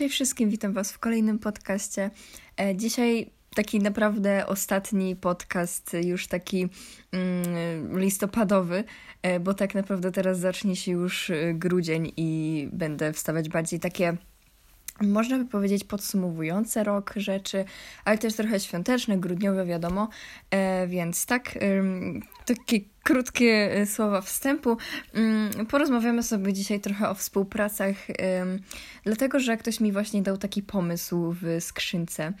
Cześć wszystkim, witam Was w kolejnym podcaście. E, dzisiaj taki naprawdę ostatni podcast, już taki mm, listopadowy, e, bo tak naprawdę teraz zacznie się już e, grudzień i będę wstawać bardziej takie można by powiedzieć podsumowujące rok rzeczy, ale też trochę świąteczne, grudniowe, wiadomo. E, więc tak, e, takie krótkie e, słowa wstępu. E, porozmawiamy sobie dzisiaj trochę o współpracach, dlatego że ktoś mi właśnie dał taki pomysł w skrzynce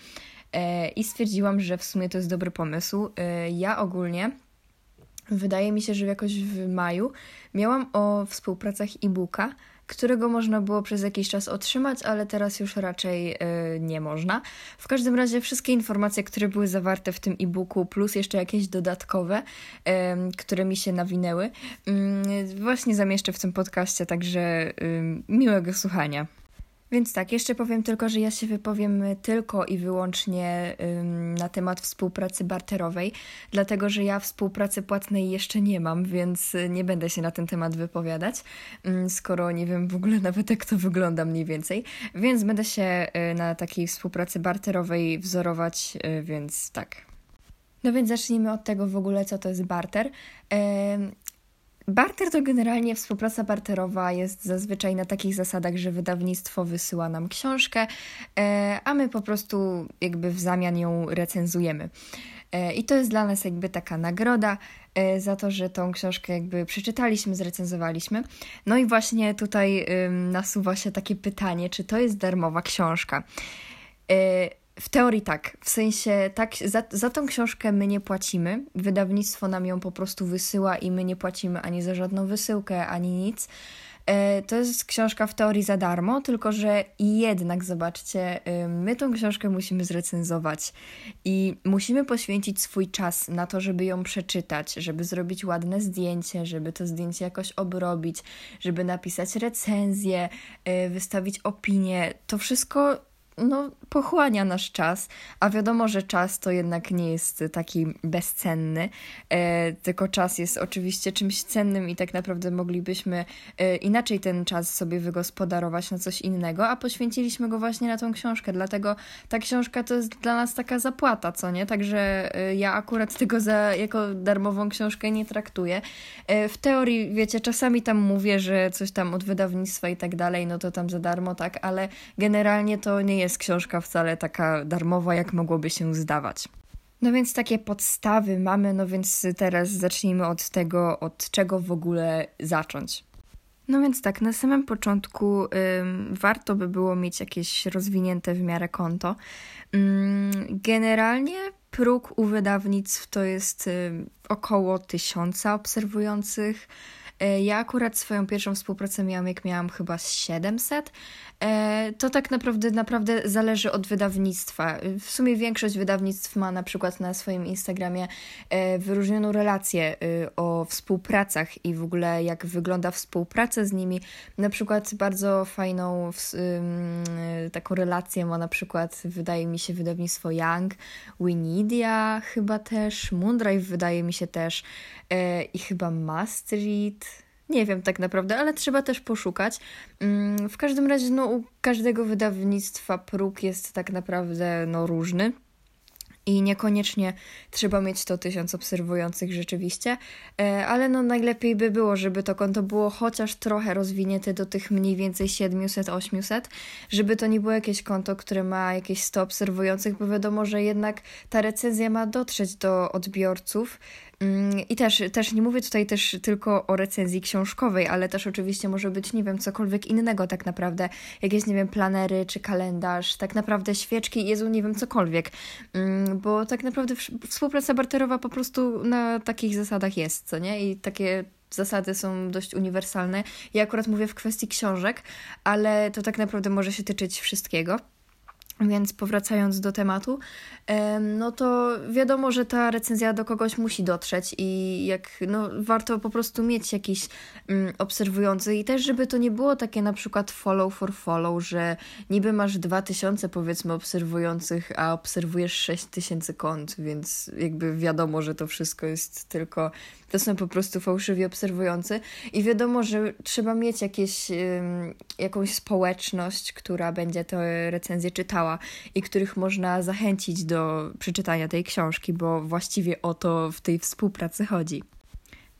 e, i stwierdziłam, że w sumie to jest dobry pomysł. E, ja ogólnie. Wydaje mi się, że jakoś w maju miałam o współpracach e-booka, którego można było przez jakiś czas otrzymać, ale teraz już raczej yy, nie można. W każdym razie wszystkie informacje, które były zawarte w tym e-booku, plus jeszcze jakieś dodatkowe, yy, które mi się nawinęły, yy, właśnie zamieszczę w tym podcaście, także miłego słuchania. Więc tak, jeszcze powiem tylko, że ja się wypowiem tylko i wyłącznie ym, na temat współpracy barterowej, dlatego że ja współpracy płatnej jeszcze nie mam, więc nie będę się na ten temat wypowiadać, ym, skoro nie wiem w ogóle nawet jak to wygląda mniej więcej, więc będę się y, na takiej współpracy barterowej wzorować, y, więc tak. No więc zacznijmy od tego w ogóle, co to jest barter. Barter to generalnie współpraca barterowa jest zazwyczaj na takich zasadach, że wydawnictwo wysyła nam książkę, e, a my po prostu jakby w zamian ją recenzujemy. E, I to jest dla nas jakby taka nagroda e, za to, że tą książkę jakby przeczytaliśmy, zrecenzowaliśmy. No i właśnie tutaj nasuwa się takie pytanie, czy to jest darmowa książka? W teorii tak, w sensie tak, za, za tą książkę my nie płacimy, wydawnictwo nam ją po prostu wysyła i my nie płacimy ani za żadną wysyłkę, ani nic. E, to jest książka w teorii za darmo, tylko że jednak zobaczcie, my tą książkę musimy zrecenzować i musimy poświęcić swój czas na to, żeby ją przeczytać, żeby zrobić ładne zdjęcie, żeby to zdjęcie jakoś obrobić, żeby napisać recenzję, e, wystawić opinię. To wszystko no, pochłania nasz czas, a wiadomo, że czas to jednak nie jest taki bezcenny, e, tylko czas jest oczywiście czymś cennym i tak naprawdę moglibyśmy e, inaczej ten czas sobie wygospodarować na coś innego, a poświęciliśmy go właśnie na tą książkę, dlatego ta książka to jest dla nas taka zapłata, co nie? Także e, ja akurat tego za, jako darmową książkę nie traktuję. E, w teorii, wiecie, czasami tam mówię, że coś tam od wydawnictwa i tak dalej, no to tam za darmo, tak, ale generalnie to nie jest jest książka wcale taka darmowa, jak mogłoby się zdawać. No więc takie podstawy mamy, no więc teraz zacznijmy od tego, od czego w ogóle zacząć. No więc tak, na samym początku ym, warto by było mieć jakieś rozwinięte w miarę konto. Ym, generalnie próg u wydawnictw to jest ym, około tysiąca obserwujących. E, ja akurat swoją pierwszą współpracę miałam, jak miałam chyba 700. E, to tak naprawdę, naprawdę zależy od wydawnictwa. W sumie większość wydawnictw ma na przykład na swoim Instagramie e, wyróżnioną relację o współpracach i w ogóle jak wygląda współpraca z nimi. Na przykład bardzo fajną taką relację ma na przykład, wydaje mi się, wydawnictwo Young, Winidia chyba też, Moondrive wydaje mi się też i chyba Maastricht nie wiem tak naprawdę, ale trzeba też poszukać. Mm, w każdym razie, no, u każdego wydawnictwa próg jest tak naprawdę no, różny. I niekoniecznie trzeba mieć to tysiąc obserwujących rzeczywiście, e, ale no najlepiej by było, żeby to konto było chociaż trochę rozwinięte do tych mniej więcej 700-800, żeby to nie było jakieś konto, które ma jakieś 100 obserwujących, bo wiadomo, że jednak ta recenzja ma dotrzeć do odbiorców, I też, też nie mówię tutaj też tylko o recenzji książkowej, ale też oczywiście może być, nie wiem, cokolwiek innego tak naprawdę. Jakieś, nie wiem, planery czy kalendarz, tak naprawdę świeczki, Jezu, nie wiem, cokolwiek. Mm, bo tak naprawdę współpraca barterowa po prostu na takich zasadach jest, co nie? I takie zasady są dość uniwersalne. Ja akurat mówię w kwestii książek, ale to tak naprawdę może się tyczyć wszystkiego. Więc powracając do tematu, no to wiadomo, że ta recenzja do kogoś musi dotrzeć i jak, no, warto po prostu mieć jakiś mm, obserwujący i też, żeby to nie było takie na przykład follow for follow, że niby masz 2000 powiedzmy obserwujących, a obserwujesz 6000 kont, więc jakby wiadomo, że to wszystko jest tylko, to są po prostu fałszywi obserwujący. I wiadomo, że trzeba mieć jakieś, jakąś społeczność, która będzie tę recenzję czytała i których można zachęcić do przeczytania tej książki, bo właściwie o to w tej współpracy chodzi.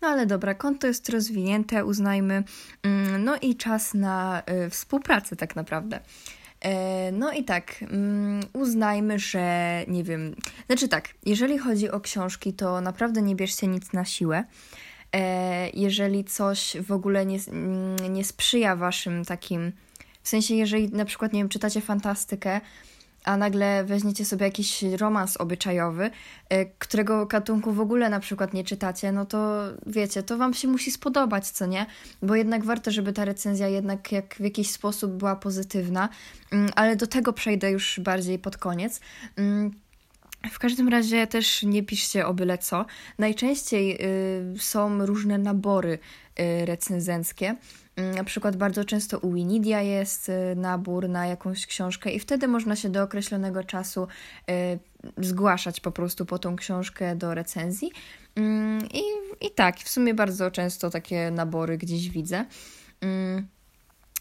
No ale dobra, konto jest rozwinięte, uznajmy. Mm, no i czas na y, współpracę tak naprawdę. E, no i tak, mm, uznajmy, że nie wiem. Znaczy tak, jeżeli chodzi o książki, to naprawdę nie bierzcie nic na siłę. E, jeżeli coś w ogóle nie, mm, nie sprzyja waszym takim. W sensie, jeżeli na przykład, nie wiem, czytacie fantastykę, a nagle weźmiecie sobie jakiś romans obyczajowy, e, którego gatunku w ogóle na przykład nie czytacie, no to wiecie, to wam się musi spodobać, co nie? Bo jednak warto, żeby ta recenzja jednak jak w jakiś sposób była pozytywna, mm, ale do tego przejdę już bardziej pod koniec. Mm, w każdym razie też nie piszcie o byle co. Najczęściej y, są różne nabory y, recenzenckie. Mm, na przykład bardzo często u Winidia jest y, nabór na jakąś książkę i wtedy można się do określonego czasu y, zgłaszać po prostu po tą książkę do recenzji. Mm, I, i tak, w sumie bardzo często takie nabory gdzieś widzę. Mm,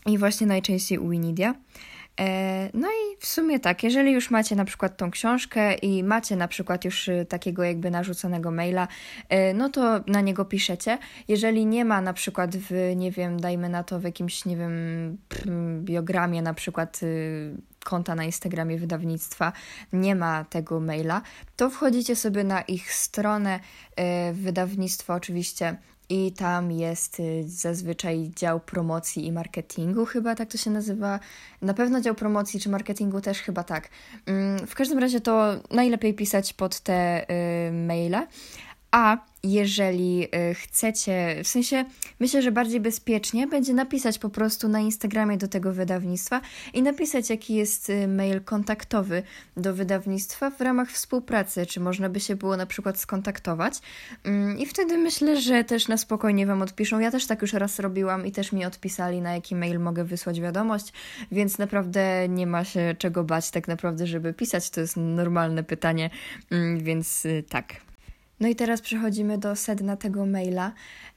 I właśnie najczęściej u Winidia. E, no i w sumie tak, jeżeli już macie na przykład tą książkę i macie na przykład już y, takiego jakby narzuconego maila, e, no to na niego piszecie. Jeżeli nie ma na przykład w, nie wiem, dajmy na to w jakimś, nie wiem, biogramie na przykład y, konta na Instagramie wydawnictwa, nie ma tego maila, to wchodzicie sobie na ich stronę e, wydawnictwa oczywiście i tam jest y, zazwyczaj dział promocji i marketingu, chyba tak to się nazywa. Na pewno dział promocji czy marketingu też chyba tak. Mm, w każdym razie to najlepiej pisać pod te y, maile. A jeżeli y, chcecie, w sensie myślę, że bardziej bezpiecznie będzie napisać po prostu na Instagramie do tego wydawnictwa i napisać, jaki jest y, mail kontaktowy do wydawnictwa w ramach współpracy, czy można by się było na przykład skontaktować. Mm, I wtedy myślę, że też na spokojnie Wam odpiszą. Ja też tak już raz robiłam i też mi odpisali, na jaki mail mogę wysłać wiadomość, więc naprawdę nie ma się czego bać, tak naprawdę, żeby pisać. To jest normalne pytanie, mm, więc y, tak. No i teraz przechodzimy do sedna tego maila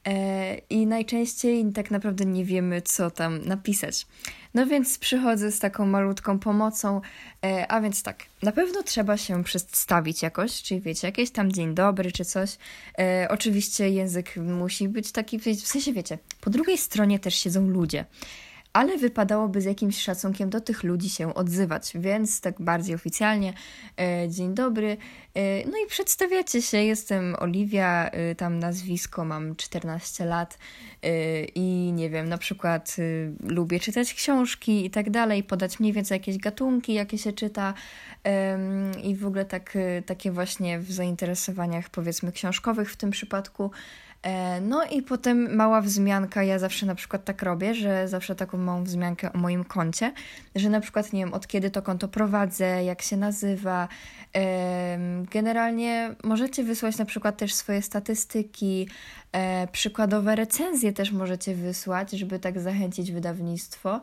e, i najczęściej tak naprawdę nie wiemy, co tam napisać. No więc przychodzę z taką malutką pomocą, e, a więc tak, na pewno trzeba się przedstawić jakoś, czyli wiecie, jakiś tam dzień dobry czy coś. E, oczywiście język musi być taki, w sensie wiecie, po drugiej stronie też siedzą ludzie ale wypadałoby z jakimś szacunkiem do tych ludzi się odzywać, więc tak bardziej oficjalnie, e, dzień dobry, e, no i przedstawiacie się, jestem Oliwia, e, tam nazwisko, mam 14 lat i nie wiem, na przykład lubię czytać książki i tak dalej, podać mniej więcej jakieś gatunki, jakie się czyta i w ogóle tak, takie właśnie w zainteresowaniach powiedzmy książkowych w tym przypadku, E, no i potem mała wzmianka, ja zawsze na przykład tak robię, że zawsze taką małą wzmiankę o moim koncie, że na przykład nie wiem od kiedy to konto prowadzę, jak się nazywa. Generalnie możecie wysłać na przykład też swoje statystyki, e, przykładowe recenzje też możecie wysłać, żeby tak zachęcić wydawnictwo.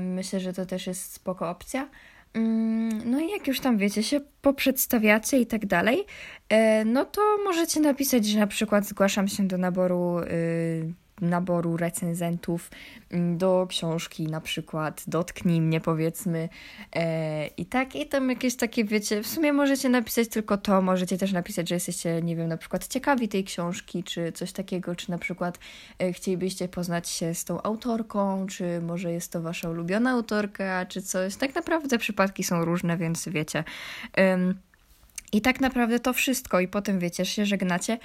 Myślę, że to też jest spoko opcja. Mm, no i jak już tam wiecie, się poprzedstawiacie i tak dalej, e, no to możecie napisać, że na przykład zgłaszam się do naboru y, naboru recenzentów mm, do książki, na przykład Dotknij mnie, powiedzmy. E, I tak, i tam jakieś takie, wiecie, w sumie możecie napisać tylko to, możecie też napisać, że jesteście, nie wiem, na przykład ciekawi tej książki, czy coś takiego, czy na przykład e, chcielibyście poznać się z tą autorką, czy może jest to wasza ulubiona autorka, czy coś. Tak naprawdę przypadki są różne, więc wiecie. I tak naprawdę to wszystko, i potem wiecie, się żegnacie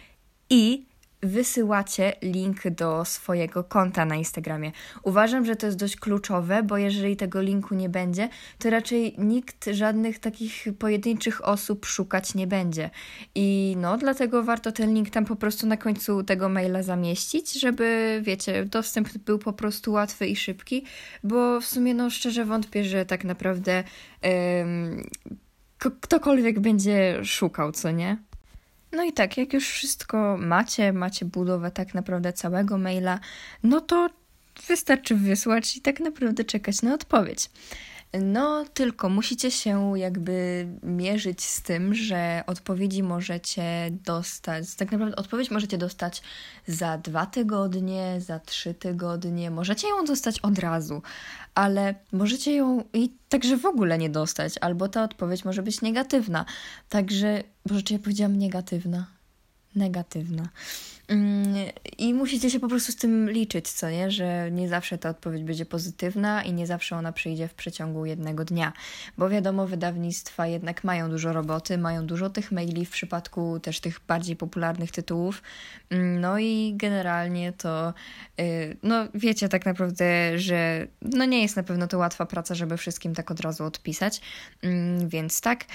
i wysyłacie link do swojego konta na Instagramie. Uważam, że to jest dość kluczowe, bo jeżeli tego linku nie będzie, to raczej nikt żadnych takich pojedynczych osób szukać nie będzie. I no, dlatego warto ten link tam po prostu na końcu tego maila zamieścić, żeby, wiecie, dostęp był po prostu łatwy i szybki, bo w sumie, no, szczerze wątpię, że tak naprawdę ktokolwiek będzie szukał, co nie? No i tak, jak już wszystko macie, macie budowę tak naprawdę całego maila, no to wystarczy wysłać i tak naprawdę czekać na odpowiedź. No, tylko musicie się jakby mierzyć z tym, że odpowiedzi możecie dostać. Tak naprawdę odpowiedź możecie dostać za dwa tygodnie, za trzy tygodnie. Możecie ją dostać od razu, ale możecie ją i także w ogóle nie dostać, albo ta odpowiedź może być negatywna. Także, boże, czy ja powiedziałam negatywna? Negatywna. Mm, I musicie się po prostu z tym liczyć, co nie? Że nie zawsze ta odpowiedź będzie pozytywna i nie zawsze ona przyjdzie w przeciągu jednego dnia. Bo wiadomo, wydawnictwa jednak mają dużo roboty, mają dużo tych maili w przypadku też tych bardziej popularnych tytułów. Mm, no i generalnie to, y, no wiecie tak naprawdę, że no nie jest na pewno to łatwa praca, żeby wszystkim tak od razu odpisać. Mm, więc tak.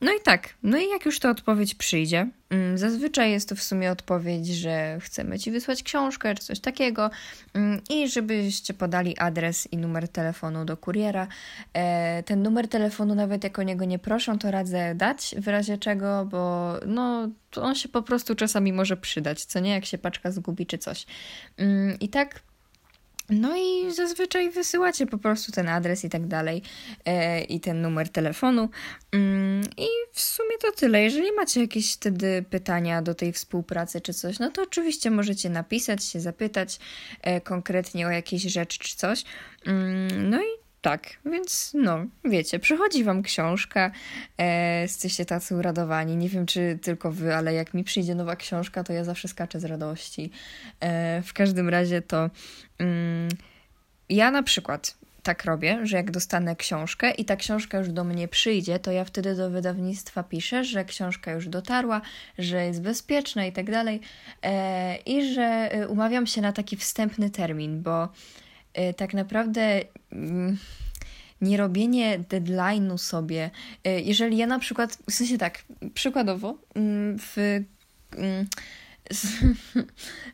No i tak. No i jak już ta odpowiedź przyjdzie, zazwyczaj jest to w sumie odpowiedź odpowiedź, że chcemy ci wysłać książkę czy coś takiego mm, i żebyście podali adres i numer telefonu do kuriera. E, ten numer telefonu, nawet jak o niego nie proszą, to radzę dać w razie czego, bo no, on się po prostu czasami może przydać, co nie, jak się paczka zgubi czy coś. Mm, I tak no i zazwyczaj wysyłacie po prostu ten adres i tak dalej e, i ten numer telefonu. Mm, I w sumie to tyle. Jeżeli macie jakieś wtedy pytania do tej współpracy czy coś, no to oczywiście możecie napisać, się zapytać e, konkretnie o jakieś rzeczy czy coś. Mm, no i tak, więc no, wiecie, przychodzi wam książka, e, jesteście tacy uradowani. Nie wiem, czy tylko wy, ale jak mi przyjdzie nowa książka, to ja zawsze skaczę z radości. E, w każdym razie to mm, ja na przykład tak robię, że jak dostanę książkę i ta książka już do mnie przyjdzie, to ja wtedy do wydawnictwa piszę, że książka już dotarła, że jest bezpieczna i tak dalej. E, I że e, umawiam się na taki wstępny termin, bo tak naprawdę mm, nie robienie deadline'u sobie. Y, jeżeli ja na przykład, w sensie tak, przykładowo, mm, w, mm,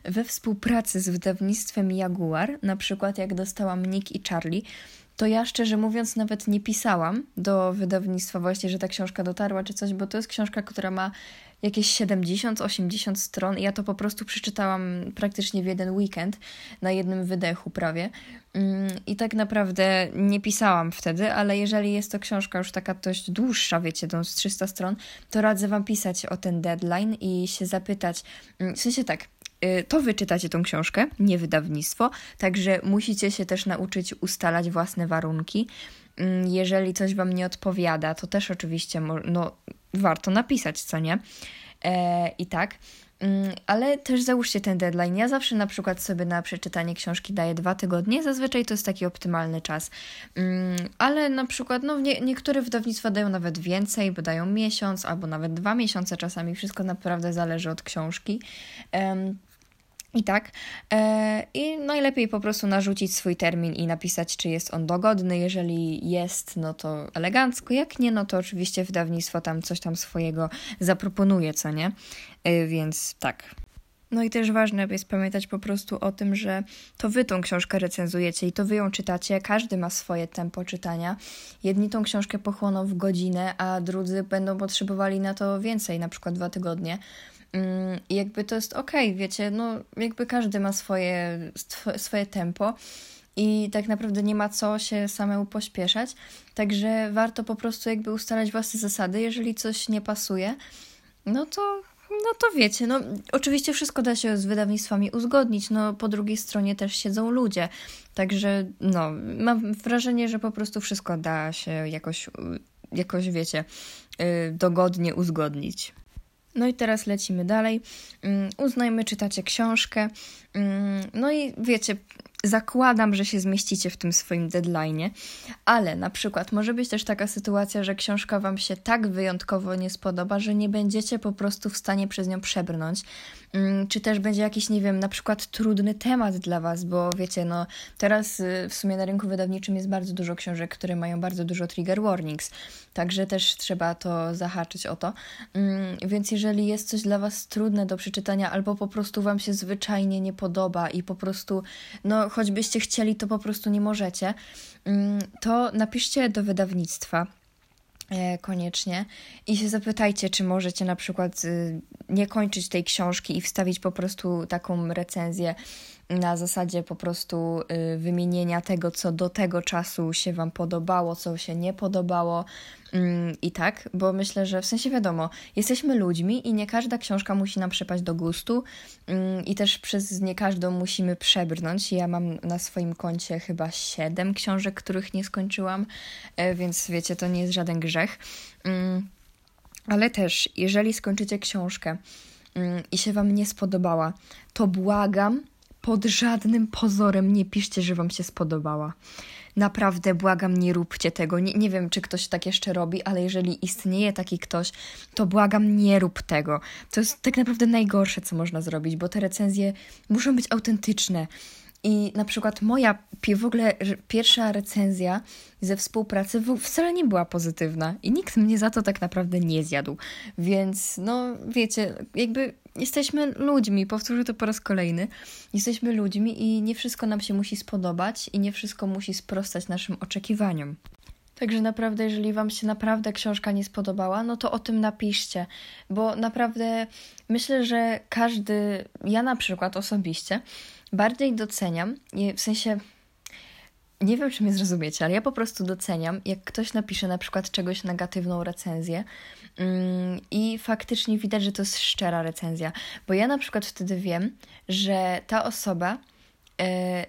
we współpracy z wydawnictwem Jaguar, na przykład jak dostałam Nick i Charlie, to ja szczerze mówiąc nawet nie pisałam do wydawnictwa właśnie, że ta książka dotarła czy coś, bo to jest książka, która ma jakieś 70-80 stron i ja to po prostu przeczytałam praktycznie w jeden weekend, na jednym wydechu prawie. Mm, I tak naprawdę nie pisałam wtedy, ale jeżeli jest to książka już taka dość dłuższa, wiecie, tą z 300 stron, to radzę Wam pisać o ten deadline i się zapytać, mm, w sensie tak, y, to wy czytacie tą książkę, nie wydawnictwo, także musicie się też nauczyć ustalać własne warunki. Mm, jeżeli coś wam nie odpowiada, to też oczywiście no, warto napisać, co nie? E, I tak. Mm, ale też załóżcie ten deadline. Ja zawsze na przykład sobie na przeczytanie książki daję dwa tygodnie, zazwyczaj to jest taki optymalny czas. Mm, ale na przykład, no, nie, niektóre wydawnictwa dają nawet więcej, bo dają miesiąc albo nawet dwa miesiące czasami. Wszystko naprawdę zależy od książki. I tak. E, I najlepiej po prostu narzucić swój termin i napisać, czy jest on dogodny. Jeżeli jest, no to elegancko. Jak nie, no to oczywiście wydawnictwo tam coś tam swojego zaproponuje, co nie? E, więc tak. No i też ważne jest pamiętać po prostu o tym, że to wy tą książkę recenzujecie i to wy ją czytacie. Każdy ma swoje tempo czytania. Jedni tą książkę pochłoną w godzinę, a drudzy będą potrzebowali na to więcej, na przykład dwa tygodnie. Mm, I jakby to jest okej, okay, wiecie, no jakby każdy ma swoje, swoje tempo i tak naprawdę nie ma co się samemu pośpieszać, także warto po prostu jakby ustalać własne zasady, jeżeli coś nie pasuje, no to no to wiecie, no oczywiście wszystko da się z wydawnictwami uzgodnić, no po drugiej stronie też siedzą ludzie, także no mam wrażenie, że po prostu wszystko da się jakoś, jakoś wiecie, y, dogodnie uzgodnić. No i teraz lecimy dalej. Mm, uznajmy, czytacie książkę. Mm, no i wiecie, zakładam, że się zmieścicie w tym swoim deadline, ale na przykład może być też taka sytuacja, że książka Wam się tak wyjątkowo nie spodoba, że nie będziecie po prostu w stanie przez nią przebrnąć. Mm, czy też będzie jakiś, nie wiem, na przykład trudny temat dla Was, bo wiecie, no teraz y, w sumie na rynku wydawniczym jest bardzo dużo książek, które mają bardzo dużo trigger warnings, także też trzeba to zahaczyć o to. Mm, więc jeżeli jest coś dla Was trudne do przeczytania, albo po prostu Wam się zwyczajnie nie podoba i po prostu, no choćbyście chcieli, to po prostu nie możecie, mm, to napiszcie do wydawnictwa koniecznie. I się zapytajcie, czy możecie na przykład y, nie kończyć tej książki i wstawić po prostu taką recenzję na zasadzie po prostu y, wymienienia tego, co do tego czasu się Wam podobało, co się nie podobało mm, i tak, bo myślę, że w sensie wiadomo, jesteśmy ludźmi i nie każda książka musi nam przypaść do gustu mm, i też przez nie każdą musimy przebrnąć. Ja mam na swoim koncie chyba siedem książek, których nie skończyłam, e, więc wiecie, to nie jest żaden grzech. Mm, ale też, jeżeli skończycie książkę i się Wam nie spodobała, to błagam, pod żadnym pozorem nie piszcie, że Wam się spodobała. Naprawdę błagam, nie róbcie tego. Nie, nie wiem, czy ktoś tak jeszcze robi, ale jeżeli istnieje taki ktoś, to błagam, nie rób tego. To jest tak naprawdę najgorsze, co można zrobić, bo te recenzje muszą być autentyczne. I na przykład moja w ogóle pierwsza recenzja ze współpracy wcale nie była pozytywna i nikt mnie za to tak naprawdę nie zjadł. Więc no wiecie, jakby jesteśmy ludźmi, powtórzę to po raz kolejny. Jesteśmy ludźmi i nie wszystko nam się musi spodobać i nie wszystko musi sprostać naszym oczekiwaniom. Także naprawdę, jeżeli Wam się naprawdę książka nie spodobała, no to o tym napiszcie, bo naprawdę myślę, że każdy, ja na przykład osobiście, bardziej doceniam, w sensie nie wiem, czy mnie zrozumiecie, ale ja po prostu doceniam, jak ktoś napisze na przykład czegoś negatywną recenzję mm, i faktycznie widać, że to jest szczera recenzja. Bo ja na przykład wtedy wiem, że ta osoba y,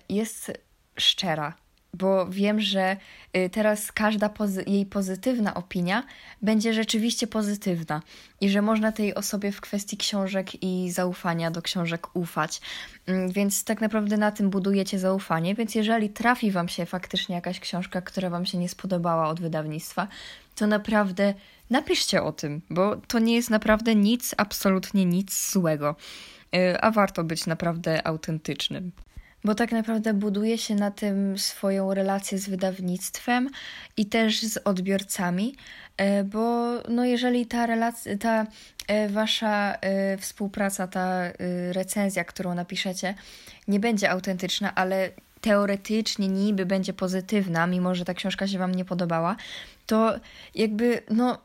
jest szczera, bo wiem, że y, teraz każda pozy jej pozytywna opinia będzie rzeczywiście pozytywna i że można tej osobie w kwestii książek i zaufania do książek ufać. Mm, więc tak naprawdę na tym budujecie zaufanie. Więc jeżeli trafi Wam się faktycznie jakaś książka, która Wam się nie spodobała od wydawnictwa, to naprawdę napiszcie o tym, bo to nie jest naprawdę nic, absolutnie nic złego. Y, a warto być naprawdę autentycznym bo tak naprawdę buduje się na tym swoją relację z wydawnictwem i też z odbiorcami, e, bo no jeżeli ta relacja, ta e, wasza e, współpraca, ta recenzja, którą napiszecie, nie będzie autentyczna, ale teoretycznie niby będzie pozytywna, mimo że ta książka się wam nie podobała, to jakby no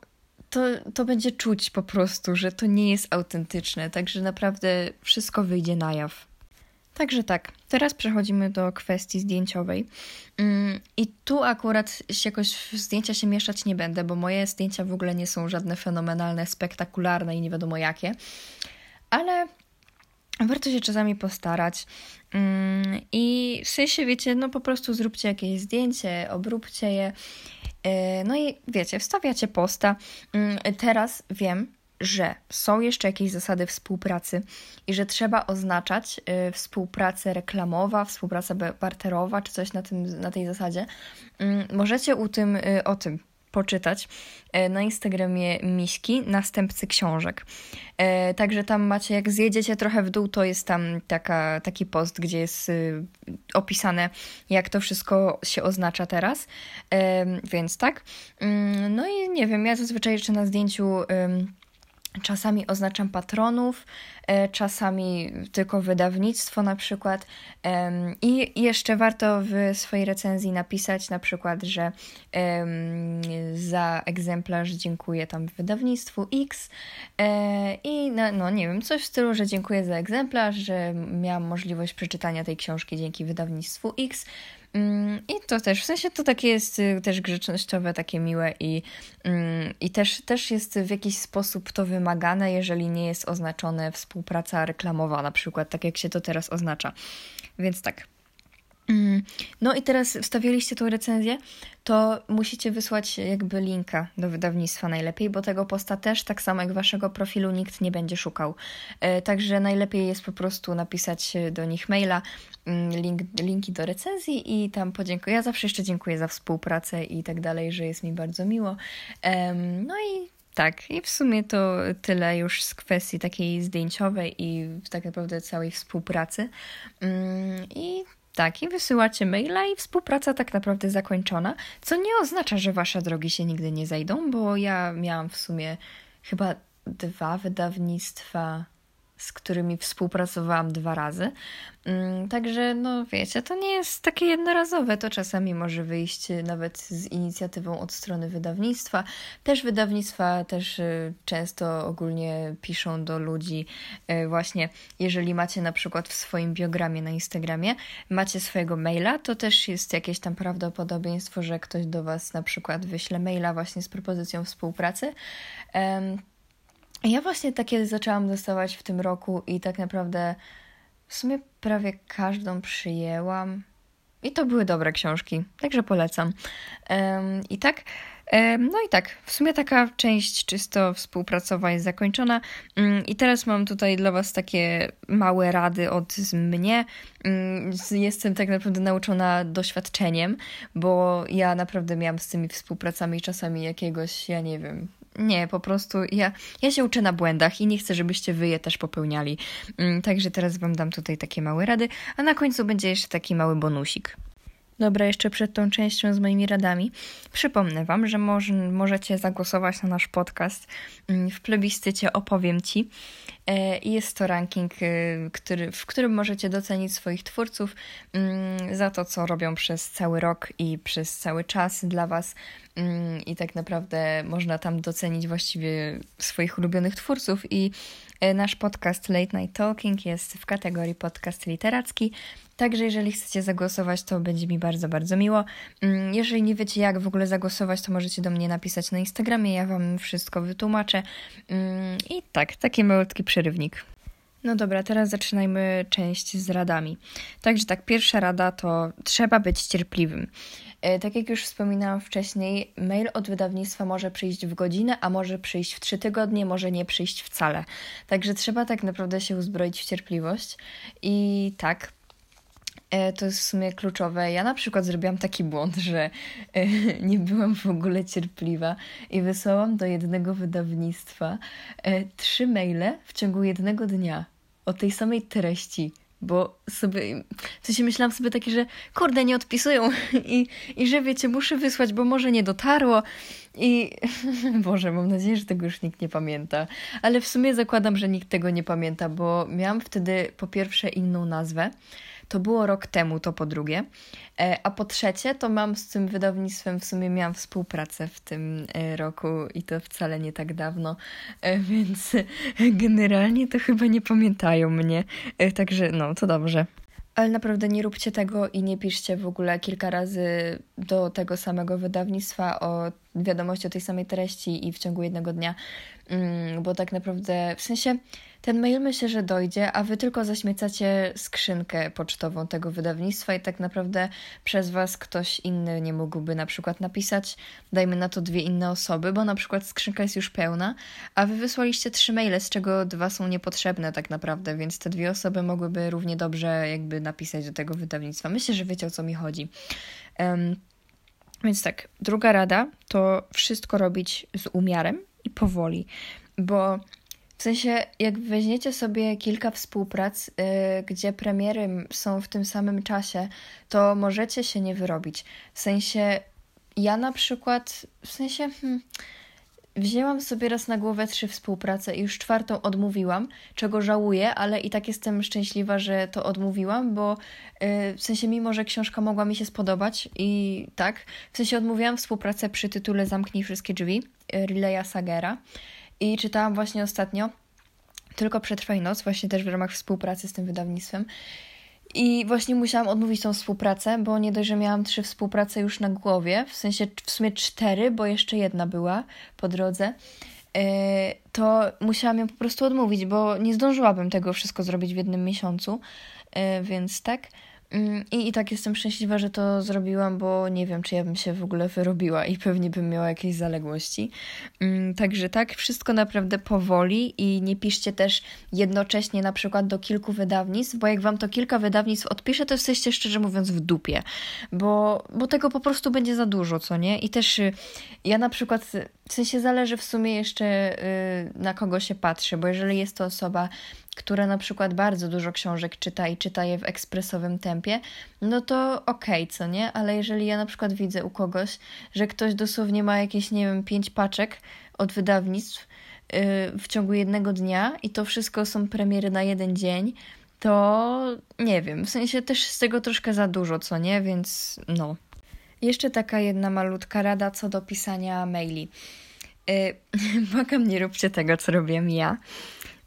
to, to będzie czuć po prostu, że to nie jest autentyczne, także naprawdę wszystko wyjdzie na jaw. Także tak, teraz przechodzimy do kwestii zdjęciowej. Mm, I tu akurat jakoś w zdjęcia się mieszać nie będę, bo moje zdjęcia w ogóle nie są żadne fenomenalne, spektakularne i nie wiadomo jakie. Ale warto się czasami postarać. Mm, I w sensie, wiecie, no po prostu zróbcie jakieś zdjęcie, obróbcie je. E, no i wiecie, wstawiacie posta. Mm, teraz wiem, że są jeszcze jakieś zasady współpracy i że trzeba oznaczać y, współpracę reklamowa, współpraca barterowa czy coś na, tym, na tej zasadzie. Y, możecie u tym, y, o tym poczytać y, na Instagramie Miśki, następcy książek. Y, także tam macie, jak zjedziecie trochę w dół, to jest tam taka, taki post, gdzie jest y, opisane, jak to wszystko się oznacza teraz. Więc tak. No i nie wiem, ja zazwyczaj jeszcze na zdjęciu Czasami oznaczam patronów, e, czasami tylko wydawnictwo na przykład. I jeszcze warto w swojej recenzji napisać na przykład, że za egzemplarz dziękuję tam wydawnictwu X e, i no, no nie wiem, coś w stylu, że dziękuję za egzemplarz, że miałam możliwość przeczytania tej książki dzięki wydawnictwu X. Mm, I to też, w sensie to takie jest y, też grzecznościowe, takie miłe i, mm, i też, też jest w jakiś sposób to wymagane, jeżeli nie jest oznaczone współpraca reklamowa, na przykład, tak jak się to teraz oznacza. Więc tak. Mm, no i teraz wstawiliście tą recenzję, to musicie wysłać jakby linka do wydawnictwa najlepiej, bo tego posta też, tak samo jak waszego profilu, nikt nie będzie szukał. E, także najlepiej jest po prostu napisać do nich maila, mm, link, linki do recenzji i tam podziękuję. Ja zawsze jeszcze dziękuję za współpracę i tak dalej, że jest mi bardzo miło. No i tak, i w sumie to tyle już z kwestii takiej zdjęciowej i tak naprawdę całej współpracy. Mm, I tak, i wysyłacie maila i współpraca tak naprawdę zakończona, co nie oznacza, że wasze drogi się nigdy nie zejdą, bo ja miałam w sumie chyba dwa wydawnictwa z którymi współpracowałam dwa razy. Mm, także, no wiecie, to nie jest takie jednorazowe, to czasami może wyjść nawet z inicjatywą od strony wydawnictwa. Też wydawnictwa też y, często ogólnie piszą do ludzi, y, właśnie jeżeli macie na przykład w swoim biogramie na Instagramie, macie swojego maila, to też jest jakieś tam prawdopodobieństwo, że ktoś do Was na przykład wyśle maila właśnie z propozycją współpracy. Ja właśnie takie zaczęłam dostawać w tym roku i tak naprawdę w sumie prawie każdą przyjęłam. I to były dobre książki, także polecam. Um, I tak. No i tak, w sumie taka część czysto współpracowa jest zakończona. Mm, I teraz mam tutaj dla Was takie małe rady od mnie. Mm, jestem tak naprawdę nauczona doświadczeniem, bo ja naprawdę miałam z tymi współpracami czasami jakiegoś, ja nie wiem, nie, po prostu ja, ja się uczę na błędach i nie chcę, żebyście wy je też popełniali. Mm, także teraz wam dam tutaj takie małe rady, a na końcu będzie jeszcze taki mały bonusik. Dobra, jeszcze przed tą częścią z moimi radami przypomnę Wam, że może, możecie zagłosować na nasz podcast mm, w plebiscycie Opowiem Ci. E, jest to ranking, e, który, w którym możecie docenić swoich twórców mm, za to, co robią przez cały rok i przez cały czas dla Was. Mm, I tak naprawdę można tam docenić właściwie swoich ulubionych twórców. I nasz podcast Late Night Talking jest w kategorii podcast literacki. Także jeżeli chcecie zagłosować, to będzie mi bardzo, bardzo miło. Mm, jeżeli nie wiecie, jak w ogóle zagłosować, to możecie do mnie napisać na Instagramie, ja Wam wszystko wytłumaczę. Mm, I tak, taki malutki przerywnik. No dobra, teraz zaczynajmy część z radami. Także tak, pierwsza rada to trzeba być cierpliwym. E, tak jak już wspominałam wcześniej, mail od wydawnictwa może przyjść w godzinę, a może przyjść w trzy tygodnie, może nie przyjść wcale. Także trzeba tak naprawdę się uzbroić w cierpliwość. I tak, E, to jest w sumie kluczowe. Ja na przykład zrobiłam taki błąd, że e, nie byłam w ogóle cierpliwa i wysłałam do jednego wydawnictwa trzy maile w ciągu jednego dnia o tej samej treści bo sobie, w sensie myślałam sobie takie, że kurde, nie odpisują i, i że wiecie, muszę wysłać, bo może nie dotarło i Boże, mam nadzieję, że tego już nikt nie pamięta, ale w sumie zakładam, że nikt tego nie pamięta, bo miałam wtedy po pierwsze inną nazwę, to było rok temu, to po drugie. E, a po trzecie, to mam z tym wydawnictwem, w sumie miałam współpracę w tym e, roku i to wcale nie tak dawno, e, więc generalnie to chyba nie pamiętają mnie. Także no, to dobrze. Ale naprawdę nie róbcie tego i nie piszcie w ogóle kilka razy do tego samego wydawnictwa o wiadomości o tej samej treści i w ciągu jednego dnia, mm, bo tak naprawdę w sensie ten mail myślę, że dojdzie, a wy tylko zaśmiecacie skrzynkę pocztową tego wydawnictwa i tak naprawdę przez was ktoś inny nie mógłby na przykład napisać, dajmy na to dwie inne osoby, bo na przykład skrzynka jest już pełna, a wy wysłaliście trzy maile, z czego dwa są niepotrzebne tak naprawdę, więc te dwie osoby mogłyby równie dobrze jakby napisać do tego wydawnictwa. Myślę, że wiecie o co mi chodzi. Um, więc tak, druga rada to wszystko robić z umiarem i powoli, bo w sensie, jak weźmiecie sobie kilka współprac, yy, gdzie premiery są w tym samym czasie, to możecie się nie wyrobić. W sensie, ja na przykład, w sensie, hmm, wzięłam sobie raz na głowę trzy współprace i już czwartą odmówiłam, czego żałuję, ale i tak jestem szczęśliwa, że to odmówiłam, bo yy, w sensie, mimo że książka mogła mi się spodobać i tak, w sensie odmówiłam współpracę przy tytule Zamknij wszystkie drzwi, yy, Rileya Sagera. I czytałam właśnie ostatnio tylko Przetrwaj Noc, właśnie też w ramach współpracy z tym wydawnictwem. I właśnie musiałam odmówić tą współpracę, bo nie dość, że miałam trzy współprace już na głowie, w sensie w sumie cztery, bo jeszcze jedna była po drodze, e, to musiałam ją po prostu odmówić, bo nie zdążyłabym tego wszystko zrobić w jednym miesiącu, e, więc tak. Mm, I, I tak jestem szczęśliwa, że to zrobiłam, bo nie wiem, czy ja bym się w ogóle wyrobiła i pewnie bym miała jakieś zaległości. Mm, także tak, wszystko naprawdę powoli i nie piszcie też jednocześnie na przykład do kilku wydawnictw, bo jak wam to kilka wydawnictw odpisze, to jesteście szczerze mówiąc w dupie, bo, bo tego po prostu będzie za dużo, co nie? I też y, ja na przykład, w sensie zależy w sumie jeszcze y, na kogo się patrzy, bo jeżeli jest to osoba która na przykład bardzo dużo książek czyta i czyta je w ekspresowym tempie, no to okej, okay, co nie? Ale jeżeli ja na przykład widzę u kogoś, że ktoś dosłownie ma jakieś, nie wiem, pięć paczek od wydawnictw yy, w ciągu jednego dnia i to wszystko są premiery na jeden dzień, to nie wiem, w sensie też z tego troszkę za dużo, co nie? Więc no. Jeszcze taka jedna malutka rada co do pisania maili. Yy, błagam, nie róbcie tego, co robię ja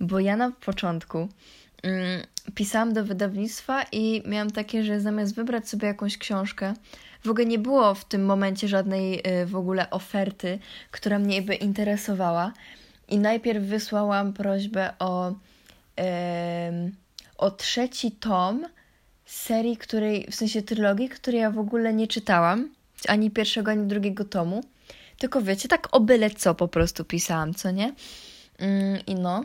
bo ja na początku mm, pisałam do wydawnictwa i miałam takie, że zamiast wybrać sobie jakąś książkę, w ogóle nie było w tym momencie żadnej y, w ogóle oferty, która mnie by interesowała. I najpierw wysłałam prośbę o, y, o trzeci tom serii, której, w sensie trylogii, której ja w ogóle nie czytałam, ani pierwszego, ani drugiego tomu. Tylko wiecie, tak o byle co po prostu pisałam, co nie? Mm, I no,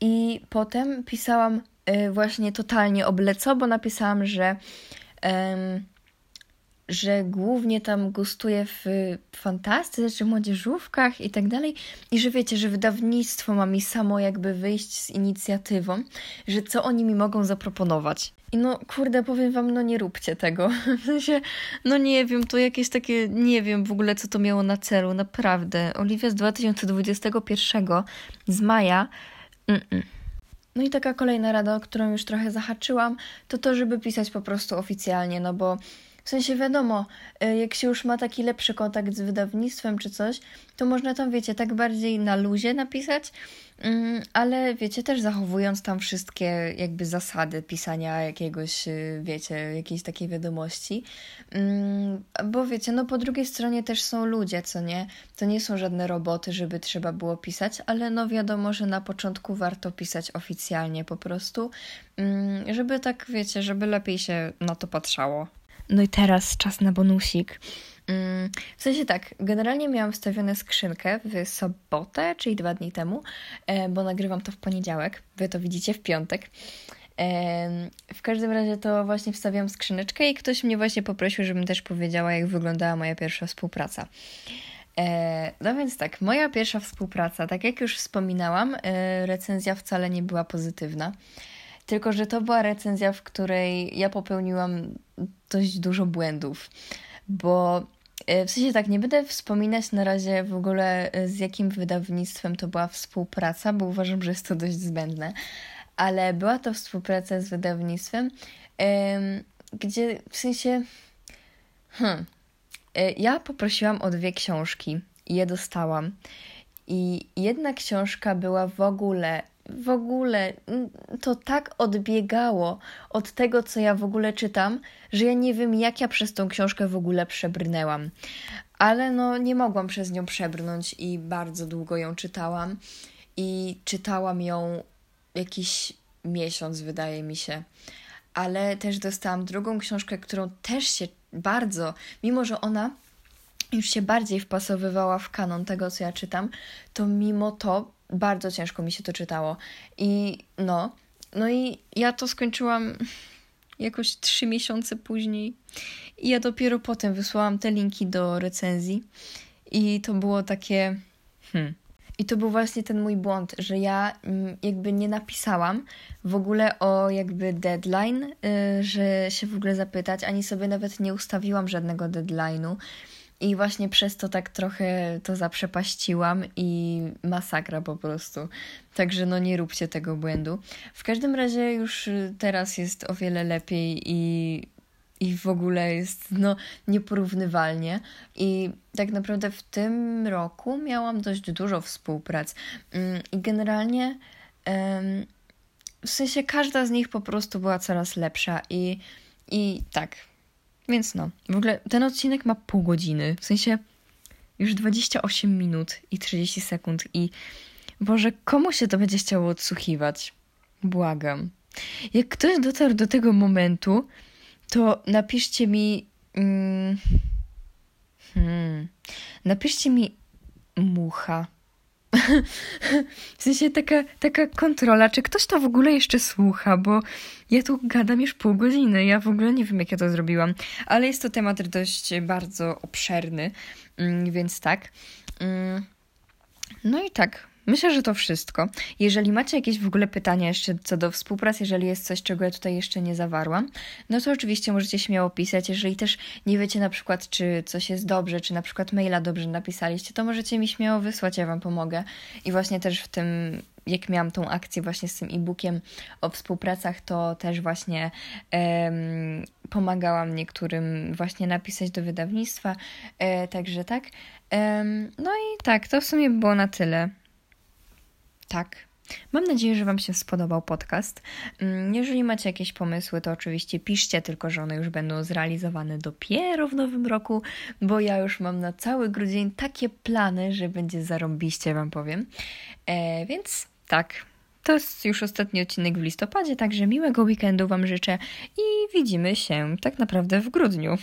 i potem pisałam y, właśnie totalnie obleco, bo napisałam, że, że głównie tam gustuję w fantastyce czy młodzieżówkach i tak dalej. I że wiecie, że wydawnictwo ma mi samo jakby wyjść z inicjatywą, że co oni mi mogą zaproponować. I no, kurde, powiem wam, no nie róbcie tego. W sensie, no nie wiem, to jakieś takie, nie wiem w ogóle, co to miało na celu, naprawdę. Oliwia z 2021 z maja Mm-mm. No i taka kolejna rada, o którą już trochę zahaczyłam, to to, żeby pisać po prostu oficjalnie, no bo w sensie wiadomo, y, jak się już ma taki lepszy kontakt z wydawnictwem czy coś, to można tam, wiecie, tak bardziej na luzie napisać, mm, ale wiecie, też zachowując tam wszystkie jakby zasady pisania jakiegoś, y, wiecie, jakiejś takiej wiadomości. Mm, bo wiecie, no po drugiej stronie też są ludzie, co nie? To nie są żadne roboty, żeby trzeba było pisać, ale no wiadomo, że na początku warto pisać oficjalnie po prostu, mm, żeby tak, wiecie, żeby lepiej się na to patrzało. No i teraz czas na bonusik. Mm, w sensie tak, generalnie miałam wstawione skrzynkę w sobotę, czyli dwa dni temu, e, bo nagrywam to w poniedziałek. Wy to widzicie w piątek. W każdym razie to właśnie wstawiam skrzyneczkę i ktoś mnie właśnie poprosił, żebym też powiedziała, jak wyglądała moja pierwsza współpraca. E, no więc tak, moja pierwsza współpraca, tak jak już wspominałam, e, recenzja wcale nie była pozytywna. Tylko, że to była recenzja, w której ja popełniłam dość dużo błędów, bo e, w sensie tak, nie będę wspominać na razie w ogóle e, z jakim wydawnictwem to była współpraca, bo uważam, że jest to dość zbędne, ale była to współpraca z wydawnictwem, gdzie w sensie. Hmm, e, ja poprosiłam o dwie książki i je dostałam. I jedna książka była w ogóle w ogóle to tak odbiegało od tego, co ja w ogóle czytam, że ja nie wiem, jak ja przez tą książkę w ogóle przebrnęłam. Ale no, nie mogłam przez nią przebrnąć i bardzo długo ją czytałam. I czytałam ją jakiś miesiąc, wydaje mi się. Ale też dostałam drugą książkę, którą też się bardzo, mimo że ona już się bardziej wpasowywała w kanon tego, co ja czytam, to mimo to bardzo ciężko mi się to czytało. I no, no i ja to skończyłam jakoś trzy miesiące później. I ja dopiero potem wysłałam te linki do recenzji. I to było takie. Hmm. I to był właśnie ten mój błąd, że ja mm, jakby nie napisałam w ogóle o jakby deadline, y, że się w ogóle zapytać, ani sobie nawet nie ustawiłam żadnego deadline'u. I właśnie przez to tak trochę to zaprzepaściłam i masakra po prostu. Także no nie róbcie tego błędu. W każdym razie już teraz jest o wiele lepiej i, i w ogóle jest no nieporównywalnie. I tak naprawdę w tym roku miałam dość dużo współprac. Mm, I generalnie w sensie każda z nich po prostu była coraz lepsza i, i tak, więc no, w ogóle ten odcinek ma pół godziny, w sensie już 28 minut i 30 sekund i Boże, komu się to będzie chciało odsłuchiwać? Błagam. Jak ktoś dotarł do tego momentu, to napiszcie mi. Mm, hmm, napiszcie mi mucha. w sensie taka, taka kontrola, czy ktoś to w ogóle jeszcze słucha, bo ja tu gadam już pół godziny. Ja w ogóle nie wiem, jak ja to zrobiłam, ale jest to temat dość bardzo obszerny, mm, więc tak. Mm, no i tak, Myślę, że to wszystko. Jeżeli macie jakieś w ogóle pytania jeszcze co do współpracy, jeżeli jest coś, czego ja tutaj jeszcze nie zawarłam, no to oczywiście możecie śmiało pisać. Jeżeli też nie wiecie na przykład, czy coś jest dobrze, czy na przykład maila dobrze napisaliście, to możecie mi śmiało wysłać, ja Wam pomogę. I właśnie też w tym jak miałam tą akcję właśnie z tym e-bookiem o współpracach, to też właśnie um, pomagałam niektórym właśnie napisać do wydawnictwa. E, także tak. Um, no i tak, to w sumie było na tyle. Tak. Mam nadzieję, że Wam się spodobał podcast. Mm, jeżeli macie jakieś pomysły, to oczywiście piszcie, tylko że one już będą zrealizowane dopiero w nowym roku, bo ja już mam na cały grudzień takie plany, że będzie zarąbiście, Wam powiem. E, więc tak, to jest już ostatni odcinek w listopadzie, także miłego weekendu Wam życzę i widzimy się tak naprawdę w grudniu.